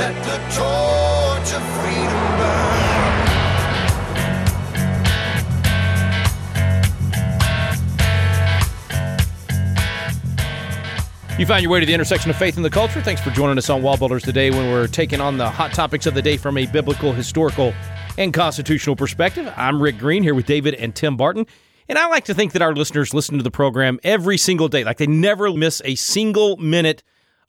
Let the torch of freedom burn. You find your way to the intersection of faith and the culture. Thanks for joining us on Wall Builders today when we're taking on the hot topics of the day from a biblical, historical, and constitutional perspective. I'm Rick Green here with David and Tim Barton. And I like to think that our listeners listen to the program every single day, like they never miss a single minute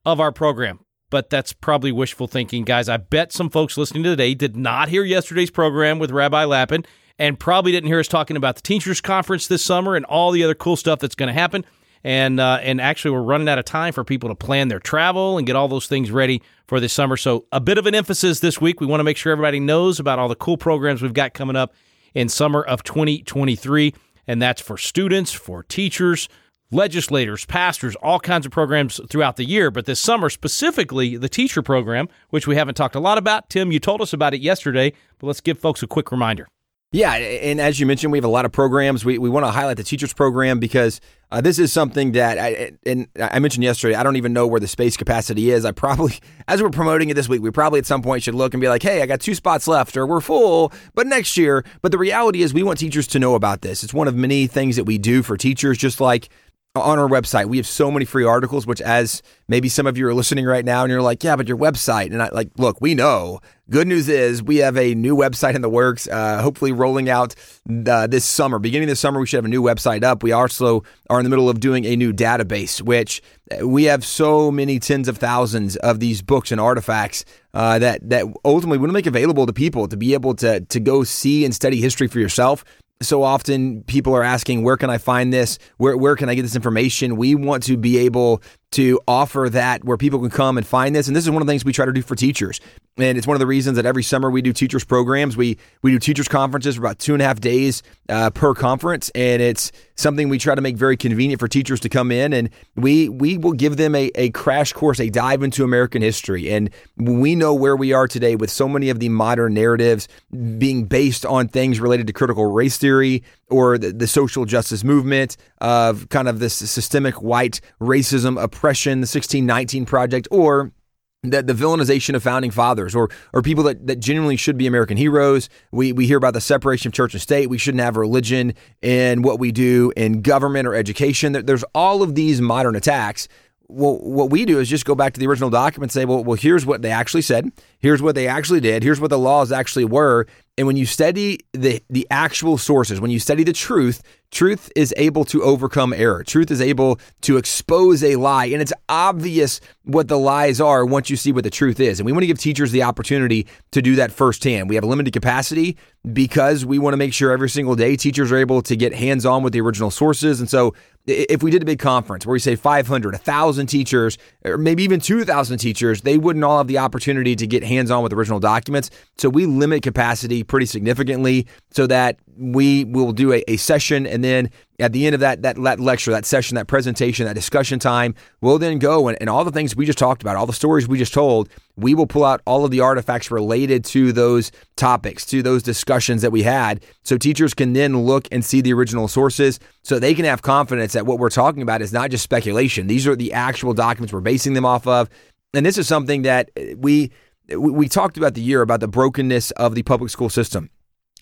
of our program. But that's probably wishful thinking, guys. I bet some folks listening today did not hear yesterday's program with Rabbi Lapin and probably didn't hear us talking about the Teachers Conference this summer and all the other cool stuff that's going to happen and uh, and actually we're running out of time for people to plan their travel and get all those things ready for this summer. So a bit of an emphasis this week. We want to make sure everybody knows about all the cool programs we've got coming up in summer of 2023, and that's for students, for teachers. Legislators, pastors, all kinds of programs throughout the year, but this summer specifically the teacher program, which we haven't talked a lot about. Tim, you told us about it yesterday, but let's give folks a quick reminder. Yeah, and as you mentioned, we have a lot of programs. We, we want to highlight the teachers program because uh, this is something that, I, and I mentioned yesterday, I don't even know where the space capacity is. I probably, as we're promoting it this week, we probably at some point should look and be like, hey, I got two spots left or we're full, but next year. But the reality is, we want teachers to know about this. It's one of many things that we do for teachers, just like on our website. We have so many free articles, which as maybe some of you are listening right now and you're like, yeah, but your website. And I like, look, we know. Good news is we have a new website in the works, uh, hopefully rolling out uh, this summer. Beginning this summer, we should have a new website up. We also are in the middle of doing a new database, which uh, we have so many tens of thousands of these books and artifacts uh, that that ultimately we want to make available to people to be able to to go see and study history for yourself so often people are asking where can i find this? Where, where can i get this information? We want to be able to offer that where people can come and find this. And this is one of the things we try to do for teachers and it's one of the reasons that every summer we do teachers programs. We we do teachers conferences for about two and a half days uh, per conference. And it's something we try to make very convenient for teachers to come in. And we we will give them a, a crash course a dive into american history. And we know where we are today with so many of the modern narratives being based on things related to critical race theory or the, the social justice movement of kind of this systemic white racism oppression the 1619 project or the, the villainization of founding fathers or or people that, that genuinely should be American heroes. We we hear about the separation of church and state. We shouldn't have religion in what we do in government or education. There's all of these modern attacks. Well, what we do is just go back to the original document and say, well, well, here's what they actually said. Here's what they actually did. Here's what the laws actually were. And when you study the the actual sources, when you study the truth, truth is able to overcome error. Truth is able to expose a lie, and it's obvious what the lies are once you see what the truth is. And we want to give teachers the opportunity to do that firsthand. We have a limited capacity because we want to make sure every single day teachers are able to get hands on with the original sources. And so if we did a big conference where we say 500, 1,000 teachers, or maybe even 2,000 teachers, they wouldn't all have the opportunity to get hands on with original documents. So we limit capacity pretty significantly so that we will do a, a session and then at the end of that, that, that lecture, that session, that presentation, that discussion time, we'll then go and, and all the things we just talked about, all the stories we just told, we will pull out all of the artifacts related to those topics, to those discussions that we had. So teachers can then look and see the original sources so they can have confidence that what we're talking about is not just speculation. These are the actual documents we're basing them off of. And this is something that we we talked about the year about the brokenness of the public school system.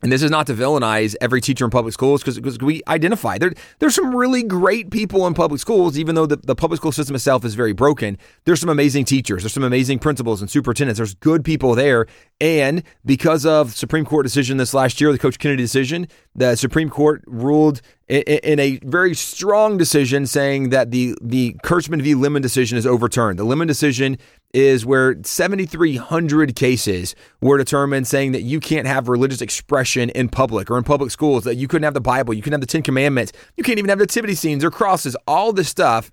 And this is not to villainize every teacher in public schools because we identify there, there's some really great people in public schools, even though the, the public school system itself is very broken. There's some amazing teachers, there's some amazing principals and superintendents. There's good people there. And because of Supreme Court decision this last year, the Coach Kennedy decision, the Supreme Court ruled in, in a very strong decision saying that the the Kurtzman v. Lemon decision is overturned. The Lemon decision is where 7,300 cases were determined saying that you can't have religious expression in public or in public schools, that you couldn't have the Bible, you couldn't have the Ten Commandments, you can't even have nativity scenes or crosses, all this stuff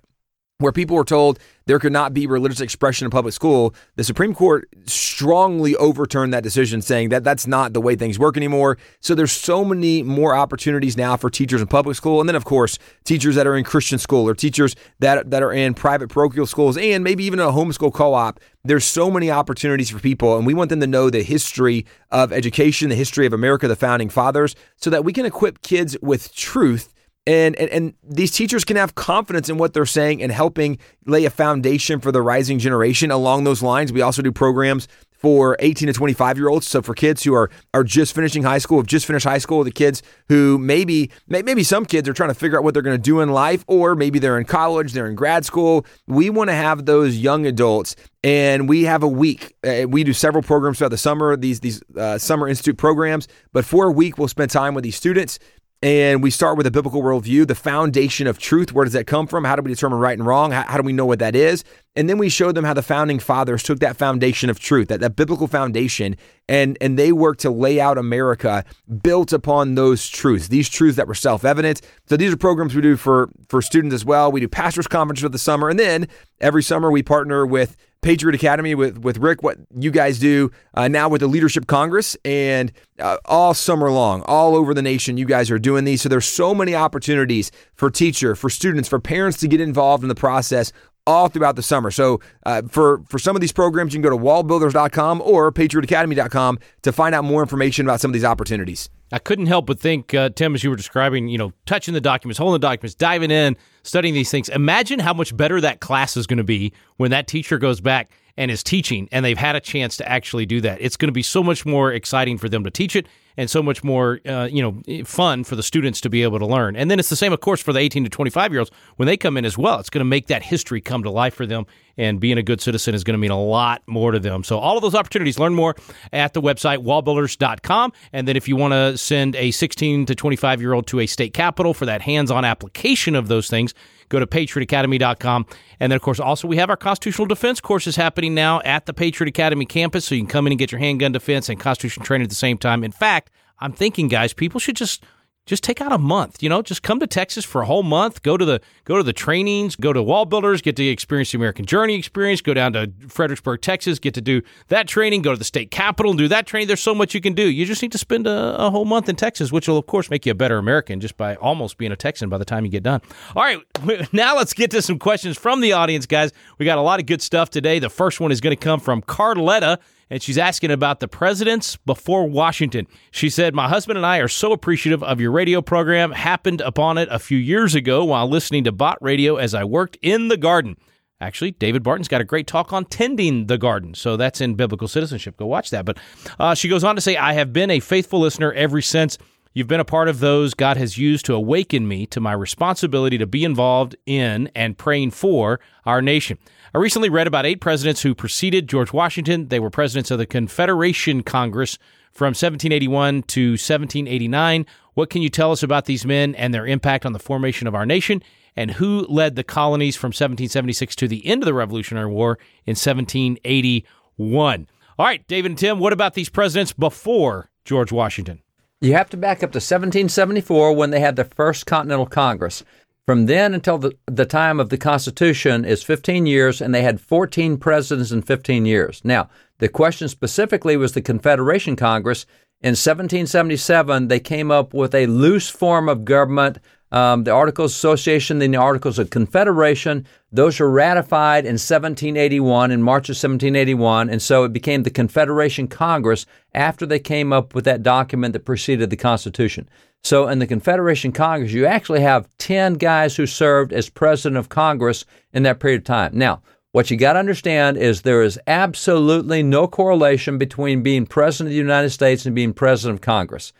where people were told there could not be religious expression in public school, the Supreme Court strongly overturned that decision, saying that that's not the way things work anymore. So there's so many more opportunities now for teachers in public school, and then of course teachers that are in Christian school or teachers that that are in private parochial schools, and maybe even a homeschool co-op. There's so many opportunities for people, and we want them to know the history of education, the history of America, the founding fathers, so that we can equip kids with truth and, and, and these teachers can have confidence in what they're saying and helping lay a foundation for the rising generation along those lines. We also do programs for 18 to 25 year olds. So for kids who are are just finishing high school, have just finished high school, the kids who maybe maybe some kids are trying to figure out what they're going to do in life, or maybe they're in college, they're in grad school. We want to have those young adults and we have a week. Uh, we do several programs throughout the summer. These these uh, summer institute programs, but for a week we'll spend time with these students. And we start with a biblical worldview, the foundation of truth. Where does that come from? How do we determine right and wrong? How, how, do we know what that is? And then we show them how the founding fathers took that foundation of truth, that, that biblical foundation, and, and they worked to lay out America built upon those truths, these truths that were self evident. So these are programs we do for, for students as well. We do pastors' conferences for the summer. And then every summer we partner with Patriot Academy with with Rick, what you guys do uh, now with the Leadership Congress, and uh, all summer long, all over the nation, you guys are doing these. So there's so many opportunities for teacher, for students, for parents to get involved in the process all throughout the summer. So uh, for for some of these programs, you can go to wallbuilders.com or patriotacademy.com to find out more information about some of these opportunities. I couldn't help but think, uh, Tim, as you were describing, you know, touching the documents, holding the documents, diving in, studying these things. Imagine how much better that class is going to be when that teacher goes back and is teaching and they've had a chance to actually do that. It's going to be so much more exciting for them to teach it and so much more, uh, you know, fun for the students to be able to learn. And then it's the same, of course, for the 18 to 25 year olds when they come in as well. It's going to make that history come to life for them, and being a good citizen is going to mean a lot more to them. So all of those opportunities, learn more at the website wallbuilders.com. And then if you want to send a 16 to 25 year old to a state capital for that hands-on application of those things Go to patriotacademy.com. And then, of course, also we have our constitutional defense courses happening now at the Patriot Academy campus. So you can come in and get your handgun defense and constitution training at the same time. In fact, I'm thinking, guys, people should just just take out a month you know just come to texas for a whole month go to the go to the trainings go to wall builders get to experience the american journey experience go down to fredericksburg texas get to do that training go to the state capitol and do that training. There's so much you can do. You just need to spend a, a whole month in texas which will of course make you a better american just by almost being a texan by the time you get done. All right now let's get to some questions from the audience guys. We got a lot of good stuff today. The first one is going to come from carletta and she's asking about the presidents before Washington. She said, My husband and I are so appreciative of your radio program. Happened upon it a few years ago while listening to Bott Radio as I worked in the garden. Actually, David Barton's got a great talk on tending the garden. So that's in biblical citizenship. Go watch that. But uh, she goes on to say, I have been a faithful listener ever since. You've been a part of those God has used to awaken me to my responsibility to be involved in and praying for our nation. I recently read about eight presidents who preceded George Washington. They were presidents of the Confederation Congress from 1781 to 1789. What can you tell us about these men and their impact on the formation of our nation? And who led the colonies from 1776 to the end of the Revolutionary War in 1781? All right, David and Tim, what about these presidents before George Washington? You have to back up to 1774 when they had the first Continental Congress. From then until the, the time of the Constitution is 15 years, and they had 14 presidents in 15 years. Now, the question specifically was the Confederation Congress. In 1777, they came up with a loose form of government um, the Articles Association, then the Articles of Confederation. Those were ratified in 1781, in March of 1781, and so it became the Confederation Congress after they came up with that document that preceded the Constitution. So in the Confederation Congress, you actually have 10 guys who served as president of Congress in that period of time. Now, what you got to understand is there is absolutely no correlation between being president of the United States and being president of Congress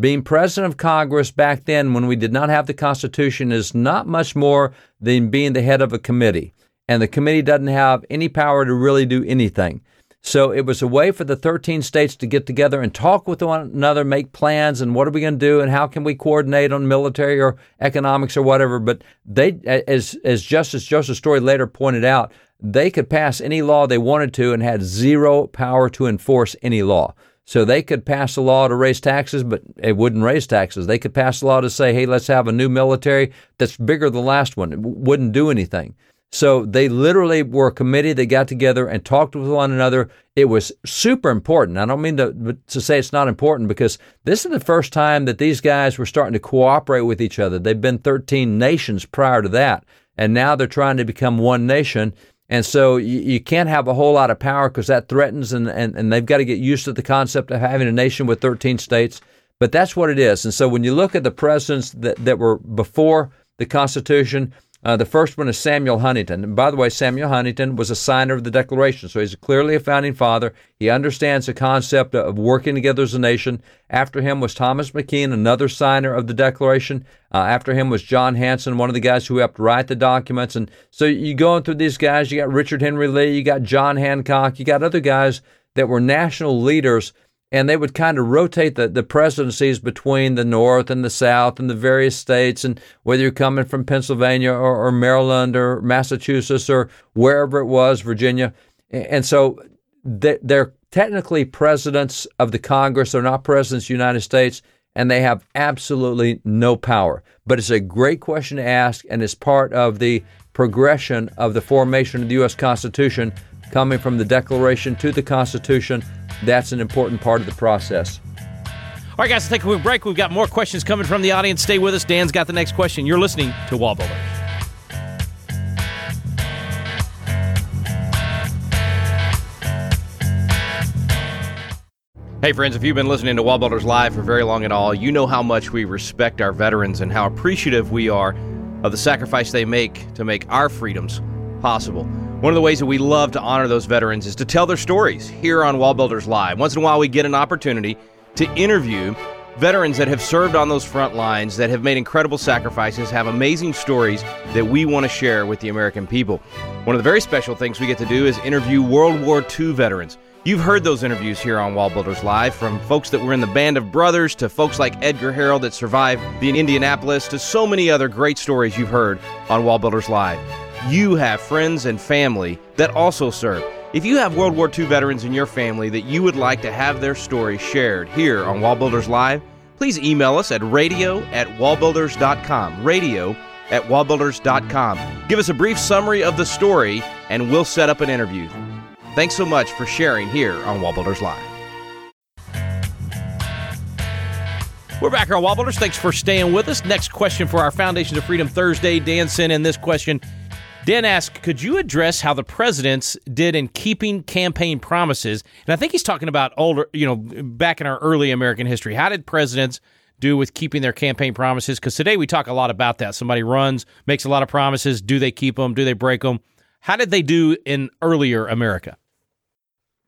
being president of Congress back then when we did not have the Constitution is not much more than being the head of a committee. And the committee doesn't have any power to really do anything. So it was a way for the 13 states to get together and talk with one another, make plans, and what are we going to do, and how can we coordinate on military or economics or whatever. But they, as as Justice Joseph Story later pointed out, they could pass any law they wanted to and had zero power to enforce any law. So they could pass a law to raise taxes, but it wouldn't raise taxes. They could pass a law to say, hey, let's have a new military that's bigger than the last one. It wouldn't do anything. So they literally were a committee. that got together and talked with one another. It was super important. I don't mean to, to say it's not important because this is the first time that these guys were starting to cooperate with each other. They've been 13 nations prior to that. And now they're trying to become one nation. And so you, you, can't have a whole lot of power because that threatens, and, and, and they've got to get used to the concept of having a nation with 13 states. But that's what it is. And so when you look at the presidents that, that were before the Constitution, Uh, the first one is Samuel Huntington. And by the way, Samuel Huntington was a signer of the Declaration, so he's clearly a founding father. He understands the concept of working together as a nation. After him was Thomas McKean, another signer of the Declaration. Uh, after him was John Hanson, one of the guys who helped write the documents. And so you going through these guys, you got Richard Henry Lee, you got John Hancock, you got other guys that were national leaders and they would kind of rotate the, the presidencies between the North and the South and the various states, and whether you're coming from Pennsylvania or, or Maryland or Massachusetts or wherever it was, Virginia. And so they're technically presidents of the Congress. They're not presidents of the United States, and they have absolutely no power. But it's a great question to ask, and it's part of the progression of the formation of the U.S. Constitution, coming from the Declaration to the Constitution that's an important part of the process. All right, guys, let's take a quick break. We've got more questions coming from the audience. Stay with us. Dan's got the next question. You're listening to Wall Builders. Hey, friends, if you've been listening to Wall Builders Live for very long at all, you know how much we respect our veterans and how appreciative we are of the sacrifice they make to make our freedoms possible. One of the ways that we love to honor those veterans is to tell their stories here on Wall Builders Live. Once in a while, we get an opportunity to interview veterans that have served on those front lines, that have made incredible sacrifices, have amazing stories that we want to share with the American people. One of the very special things we get to do is interview World War II veterans. You've heard those interviews here on Wall Builders Live from folks that were in the Band of Brothers to folks like Edgar Harrell that survived the Indianapolis to so many other great stories you've heard on Wall Builders Live you have friends and family that also serve. If you have World War II veterans in your family that you would like to have their story shared here on Wall Builders Live, please email us at radio at wallbuilders.com. Radio at wallbuilders.com. Give us a brief summary of the story, and we'll set up an interview. Thanks so much for sharing here on Wall Builders Live. We're back here on Wall Builders. Thanks for staying with us. Next question for our Foundations of Freedom Thursday. Dan sent in this question Dan asked, could you address how the presidents did in keeping campaign promises? And I think he's talking about older, you know, back in our early American history. How did presidents do with keeping their campaign promises? Because today we talk a lot about that. Somebody runs, makes a lot of promises. Do they keep them? Do they break them? How did they do in earlier America?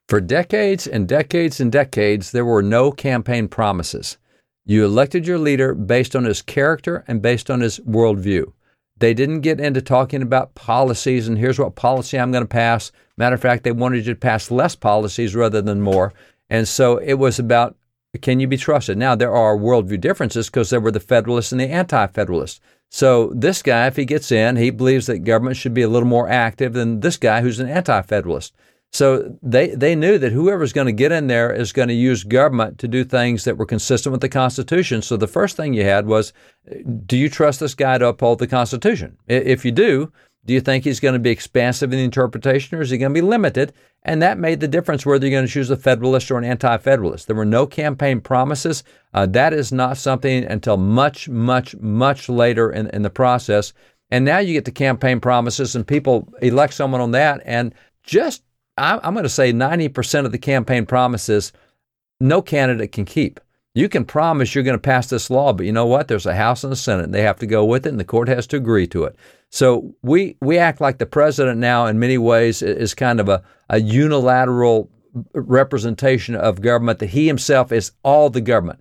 For decades and decades and decades, there were no campaign promises. You elected your leader based on his character and based on his worldview. They didn't get into talking about policies and here's what policy I'm going to pass. Matter of fact, they wanted you to pass less policies rather than more. And so it was about can you be trusted? Now, there are worldview differences because there were the Federalists and the Anti Federalists. So, this guy, if he gets in, he believes that government should be a little more active than this guy who's an Anti Federalist. So they, they knew that whoever's going to get in there is going to use government to do things that were consistent with the Constitution. So the first thing you had was do you trust this guy to uphold the Constitution? If you do, do you think he's going to be expansive in the interpretation or is he going to be limited? And that made the difference whether you're going to choose a Federalist or an Anti Federalist. There were no campaign promises. Uh, that is not something until much, much, much later in, in the process. And now you get the campaign promises, and people elect someone on that. And just I'm going to say 90% of the campaign promises no candidate can keep. You can promise you're going to pass this law, but you know what? There's a House and a Senate, and they have to go with it, and the court has to agree to it. So we we act like the president now, in many ways, is kind of a, a unilateral representation of government. That he himself is all the government.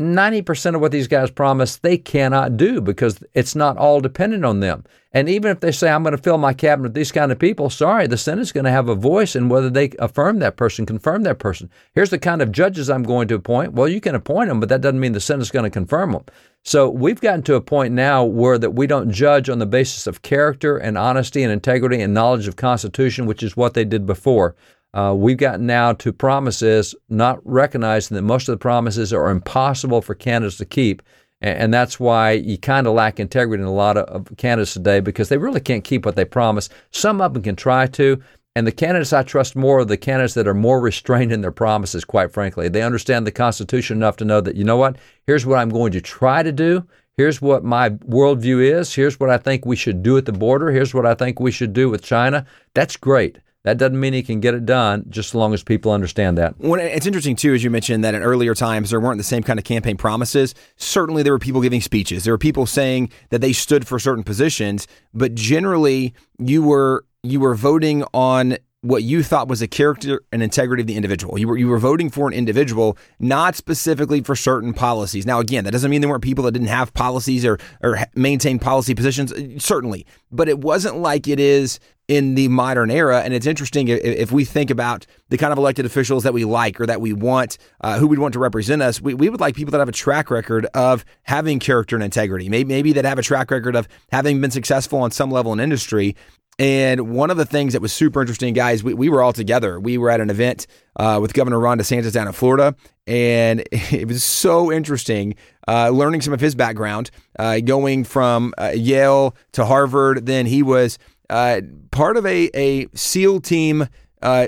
90% of what these guys promise they cannot do because it's not all dependent on them. And even if they say, I'm going to fill my cabinet with these kind of people, sorry, the Senate's going to have a voice in whether they affirm that person, confirm that person. Here's the kind of judges I'm going to appoint. Well, you can appoint them, but that doesn't mean the Senate's going to confirm them. So we've gotten to a point now where that we don't judge on the basis of character and honesty and integrity and knowledge of Constitution, which is what they did before. Uh, we've gotten now to promises, not recognizing that most of the promises are impossible for candidates to keep. And, and that's why you kind of lack integrity in a lot of, of, candidates today because they really can't keep what they promise. Some of them can try to. And the candidates I trust more are the candidates that are more restrained in their promises, quite frankly. They understand the Constitution enough to know that, you know what, here's what I'm going to try to do. Here's what my worldview is. Here's what I think we should do at the border. Here's what I think we should do with China. That's great. That doesn't mean he can get it done, just as long as people understand that. It's interesting too, as you mentioned, that in earlier times there weren't the same kind of campaign promises. Certainly, there were people giving speeches. There were people saying that they stood for certain positions, but generally, you were you were voting on what you thought was the character and integrity of the individual. You were you were voting for an individual, not specifically for certain policies. Now, again, that doesn't mean there weren't people that didn't have policies or or maintain policy positions. Certainly, but it wasn't like it is in the modern era. And it's interesting if, we think about the kind of elected officials that we like or that we want, uh, who we want to represent us. We, we would like people that have a track record of having character and integrity. Maybe maybe that have a track record of having been successful on some level in industry. And one of the things that was super interesting, guys, we, we were all together. We were at an event uh, with Governor Ron DeSantis down in Florida, and it was so interesting uh, learning some of his background, uh, going from uh, Yale to Harvard. Then he was uh, part of a, a SEAL team uh,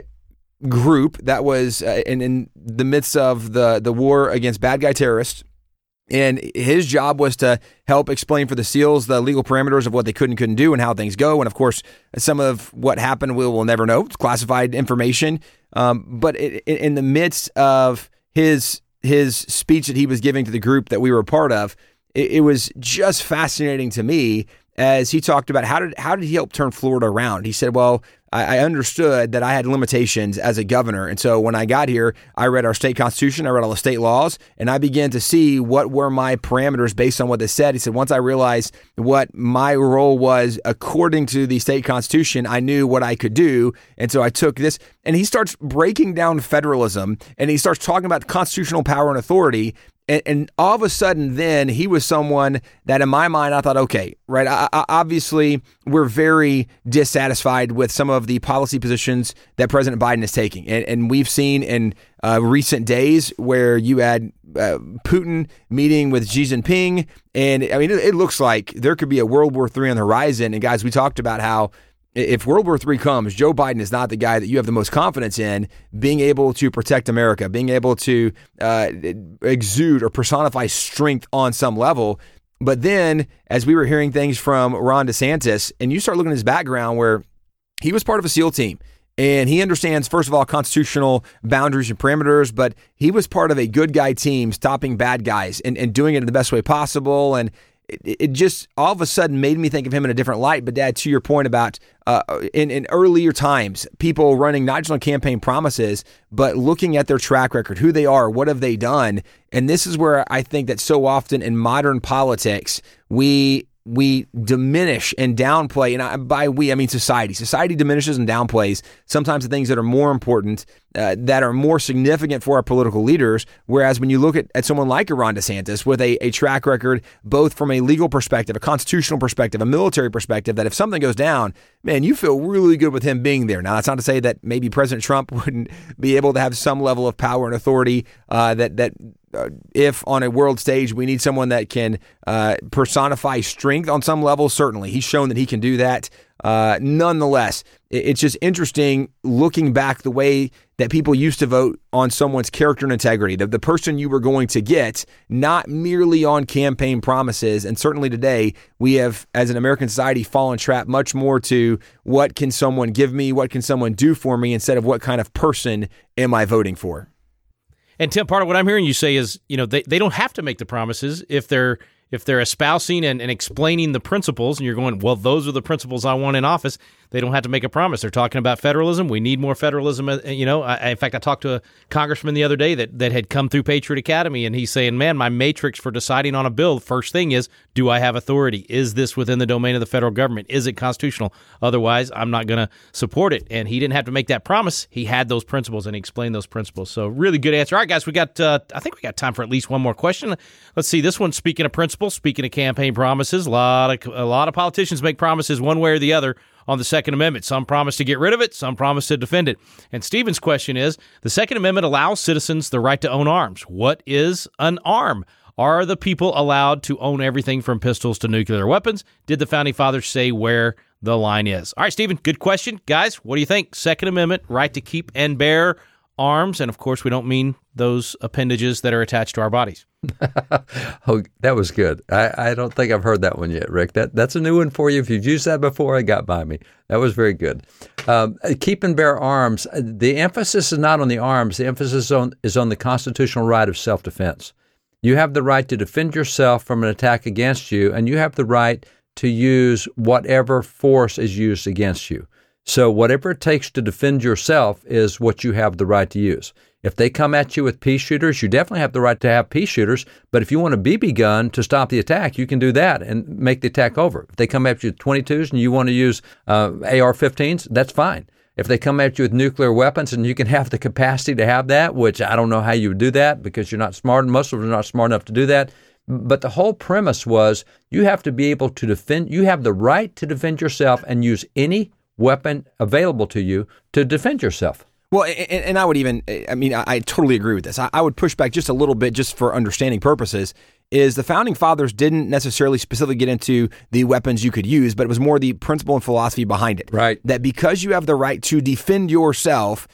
group that was in, in the midst of the, the war against bad guy terrorists. And his job was to help explain for the SEALs the legal parameters of what they could and couldn't do and how things go. And of course, some of what happened we will never know. It's classified information. Um, but it, it, in the midst of his his speech that he was giving to the group that we were a part of, it, it was just fascinating to me as he talked about how did how did he help turn Florida around. He said, "Well, I, I, understood that I had limitations as a governor, and so when I got here, I read our state constitution, I read all the state laws, and I began to see what were my parameters based on what they said." He said, "Once I realized what my role was according to the state constitution, I knew what I could do, and so I took this." And he starts breaking down federalism, and he starts talking about constitutional power and authority, and, and, all of a sudden, then he was someone that, in my mind, I thought, okay, right. I, I, obviously, we're very dissatisfied with some of the policy positions that President Biden is taking, and, and we've seen in uh, recent days where you had uh, Putin meeting with Xi Jinping, and I mean, it, it looks like there could be a World War III on the horizon. And guys, we talked about how if World War III comes, Joe Biden is not the guy that you have the most confidence in being able to protect America, being able to uh, exude or personify strength on some level. But then, as we were hearing things from Ron DeSantis, and you start looking at his background where he was part of a SEAL team, and he understands, first of all, constitutional boundaries and parameters, but he was part of a good guy team stopping bad guys and, and doing it in the best way possible. And it, it, just all of a sudden made me think of him in a different light. But, Dad, to your point about uh, in, in earlier times, people running not just on campaign promises, but looking at their track record, who they are, what have they done. And this is where I think that so often in modern politics, we we diminish and downplay, and I, by we, I mean society. Society diminishes and downplays sometimes the things that are more important, uh, that are more significant for our political leaders. Whereas when you look at, at someone like Ron DeSantis with a, a track record, both from a legal perspective, a constitutional perspective, a military perspective, that if something goes down, man, you feel really good with him being there. Now, that's not to say that maybe President Trump wouldn't be able to have some level of power and authority uh, that that uh, if on a world stage we need someone that can uh, personify strength on some level, certainly he's shown that he can do that. Uh, nonetheless, it's just interesting looking back the way that people used to vote on someone's character and integrity, the, the person you were going to get, not merely on campaign promises. And certainly today, we have, as an American society, fallen trap much more to what can someone give me, what can someone do for me, instead of what kind of person am I voting for. And Tim, part of what I'm hearing you say is, you know, they, they don't have to make the promises if they're if they're espousing and, and explaining the principles, and you're going, well, those are the principles I want in office. They don't have to make a promise. They're talking about federalism. We need more federalism. Uh, you know, I, in fact, I talked to a congressman the other day that, that had come through Patriot Academy, and he's saying, man, my matrix for deciding on a bill, first thing is, do I have authority? Is this within the domain of the federal government? Is it constitutional? Otherwise, I'm not going to support it. And he didn't have to make that promise. He had those principles, and he explained those principles. So, really good answer. All right, guys, we got, uh, I think we got time for at least one more question. Let's see. This one, speaking of principles, speaking of campaign promises, a lot of, a lot of politicians make promises one way or the other on the Second Amendment. Some promise to get rid of it, some promise to defend it. And Stephen's question is the Second Amendment allows citizens the right to own arms. What is an arm? Are the people allowed to own everything from pistols to nuclear weapons? Did the founding fathers say where the line is? All right, Stephen, good question. Guys, what do you think? Second Amendment, right to keep and bear arms, and of course, we don't mean those appendages that are attached to our bodies. Oh, that was good. I, I don't think I've heard that one yet, Rick. That that's a new one for you. If you've used that before, it got by me. That was very good. Um, keep and bear arms. The emphasis is not on the arms. The emphasis on is on the constitutional right of self defense. You have the right to defend yourself from an attack against you, and you have the right to use whatever force is used against you. So, whatever it takes to defend yourself is what you have the right to use. If they come at you with pea shooters, you definitely have the right to have pea shooters. But if you want a BB gun to stop the attack, you can do that and make the attack over. If they come at you with 22s and you want to use uh, AR 15s, that's fine. If they come at you with nuclear weapons and you can have the capacity to have that, which I don't know how you would do that because you're not smart, most of them are not smart enough to do that. But the whole premise was you have to be able to defend, you have the right to defend yourself and use any weapon available to you to defend yourself. Well, and, and I would even, eh, I mean, I, I totally agree with this. I, I would push back just a little bit, just for understanding purposes. Is the founding fathers didn't necessarily specifically get into the weapons you could use, but it was more the principle and philosophy behind it. Right. That because you have the right to defend yourself,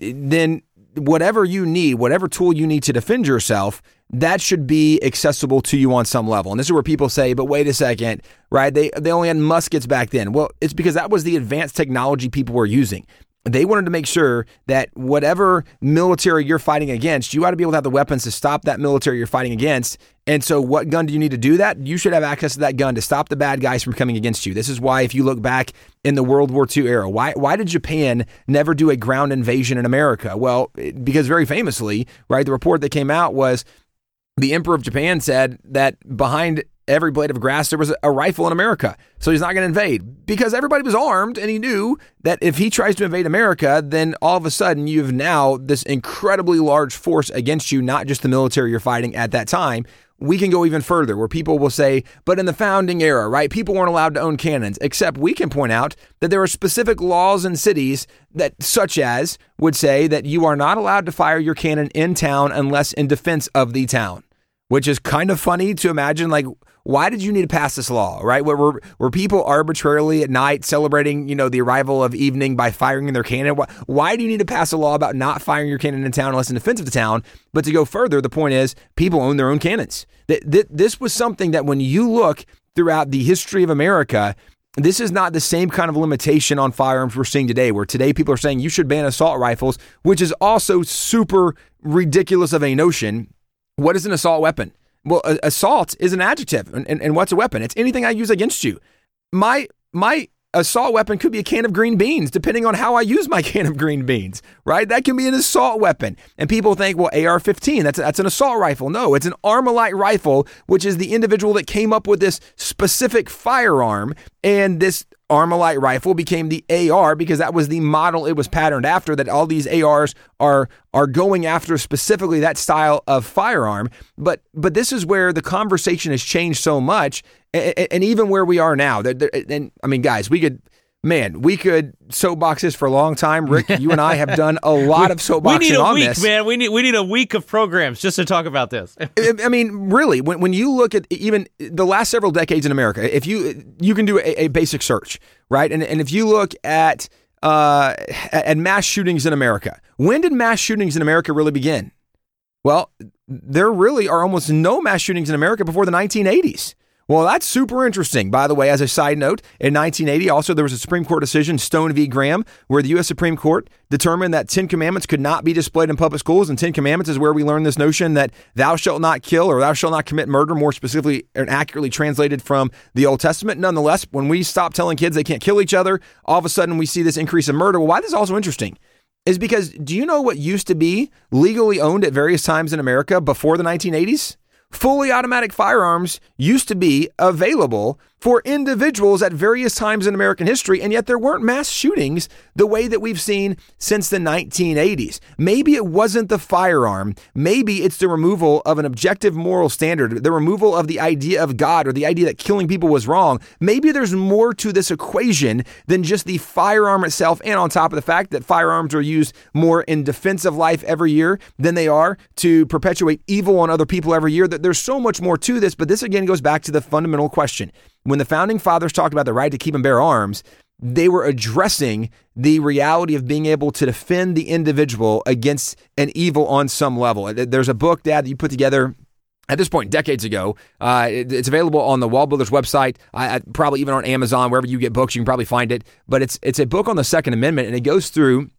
eh, then whatever you need, whatever tool you need to defend yourself, that should be accessible to you on some level. And this is where people say, but wait a second, right? They they only had muskets back then. Well, it's because that was the advanced technology people were using. They wanted to make sure that whatever military you're fighting against, you ought to be able to have the weapons to stop that military you're fighting against. And so, what gun do you need to do that? You should have access to that gun to stop the bad guys from coming against you. This is why, if you look back in the World War II era, why why did Japan never do a ground invasion in America? Well, because very famously, right, the report that came out was the Emperor of Japan said that behind every blade of grass there was a rifle in America. So he's not going to invade because everybody was armed and he knew that if he tries to invade America, then all of a sudden you've now this incredibly large force against you, not just the military you're fighting at that time. We can go even further where people will say, but in the founding era, right, people weren't allowed to own cannons, except we can point out that there are specific laws in cities that, such as, would say that you are not allowed to fire your cannon in town unless in defense of the town which is kind of funny to imagine. Like, why did you need to pass this law, right? Where were, were people arbitrarily at night celebrating, you know, the arrival of evening by firing their cannon? Why, why do you need to pass a law about not firing your cannon in town unless in defense of the town? But to go further, the point is people own their own cannons. That, that this was something that when you look throughout the history of America, this is not the same kind of limitation on firearms we're seeing today, where today people are saying you should ban assault rifles, which is also super ridiculous of a notion what is an assault weapon? Well, assault is an adjective. And, and, and what's a weapon? It's anything I use against you. My my assault weapon could be a can of green beans, depending on how I use my can of green beans, right? That can be an assault weapon. And people think, well, AR 15, that's, that's an assault rifle. No, it's an Armalite rifle, which is the individual that came up with this specific firearm. And this Armalite rifle became the AR because that was the model it was patterned after. That all these ARs are are going after specifically that style of firearm. But but this is where the conversation has changed so much, and, and even where we are now. And I mean, guys, we could man, we could soapboxes for a long time. Rick, you and I have done a lot of soapboxing we need a on week, this. man. We need we need a week of programs just to talk about this. I mean, really, when, when you look at even the last several decades in America, if you you can do a, a basic search, right? And and if you look at uh, at mass shootings in America, when did mass shootings in America really begin? Well, there really are almost no mass shootings in America before the 1980s. Well, that's super interesting. By the way, as a side note, in 1980, also there was a Supreme Court decision, Stone v. Graham, where the U.S. Supreme Court determined that Ten Commandments could not be displayed in public schools. And Ten Commandments is where we learn this notion that thou shalt not kill or thou shalt not commit murder, more specifically and accurately translated from the Old Testament. Nonetheless, when we stop telling kids they can't kill each other, all of a sudden we see this increase in murder. Well, why this is also interesting is because do you know what used to be legally owned at various times in America before the 1980s? Fully automatic firearms used to be available for individuals at various times in American history, and yet there weren't mass shootings the way that we've seen since the 1980s. Maybe it wasn't the firearm. Maybe it's the removal of an objective moral standard, the removal of the idea of God or the idea that killing people was wrong. Maybe there's more to this equation than just the firearm itself, and on top of the fact that firearms are used more in defense of life every year than they are to perpetuate evil on other people every year. That there's so much more to this, but this again goes back to the fundamental question when the founding fathers talked about the right to keep and bear arms, they were addressing the reality of being able to defend the individual against an evil on some level. There's a book, Dad, that you put together at this point, decades ago. Uh, it, it's available on the Wall Builders website, uh, probably even on Amazon, wherever you get books, you can probably find it. But it's it's a book on the Second Amendment, and it goes through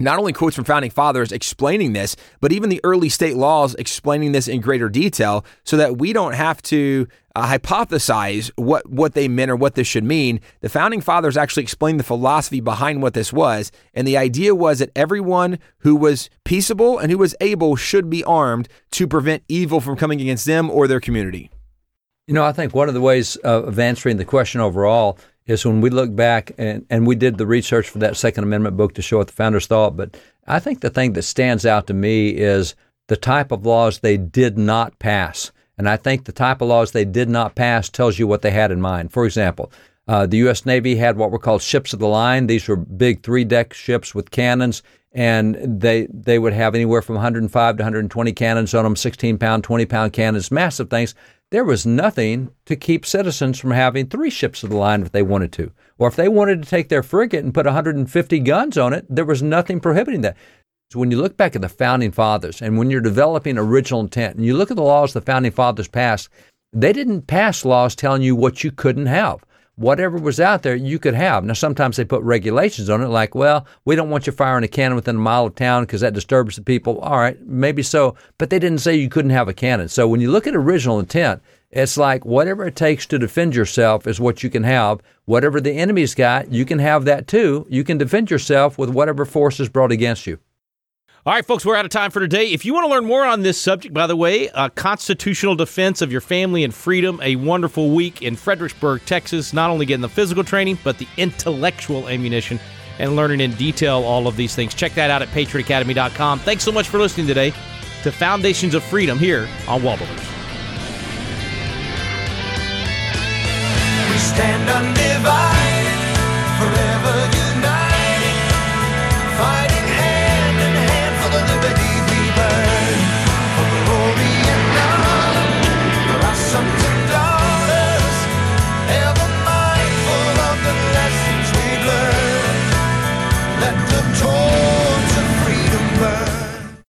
not only quotes from founding fathers explaining this, but even the early state laws explaining this in greater detail so that we don't have to uh, hypothesize what, what they meant or what this should mean. The founding fathers actually explained the philosophy behind what this was. And the idea was that everyone who was peaceable and who was able should be armed to prevent evil from coming against them or their community. You know, I think one of the ways of answering the question overall is when we look back and, and we did the research for that Second Amendment book to show what the founders thought. But I think the thing that stands out to me is the type of laws they did not pass. And I think the type of laws they did not pass tells you what they had in mind. For example, uh, the U.S. Navy had what were called ships of the line. These were big three deck ships with cannons, and they they would have anywhere from 105 to 120 cannons on them, 16 pound, 20 pound cannons, massive things there was nothing to keep citizens from having three ships of the line if they wanted to. Or if they wanted to take their frigate and put 150 guns on it, there was nothing prohibiting that. So when you look back at the founding fathers and when you're developing original intent and you look at the laws the founding fathers passed, they didn't pass laws telling you what you couldn't have whatever was out there you could have. Now, sometimes they put regulations on it, like, well, we don't want you firing a cannon within a mile of town because that disturbs the people. All right, maybe so, but they didn't say you couldn't have a cannon. So when you look at original intent, it's like whatever it takes to defend yourself is what you can have. Whatever the enemy's got, you can have that too. You can defend yourself with whatever force is brought against you. All right, folks, we're out of time for today. If you want to learn more on this subject, by the way, uh, constitutional defense of your family and freedom, a wonderful week in Fredericksburg, Texas. Not only getting the physical training, but the intellectual ammunition and learning in detail all of these things. Check that out at patriotacademy.com. Thanks so much for listening today to Foundations of Freedom here on Wallbuilders. We stand undivided.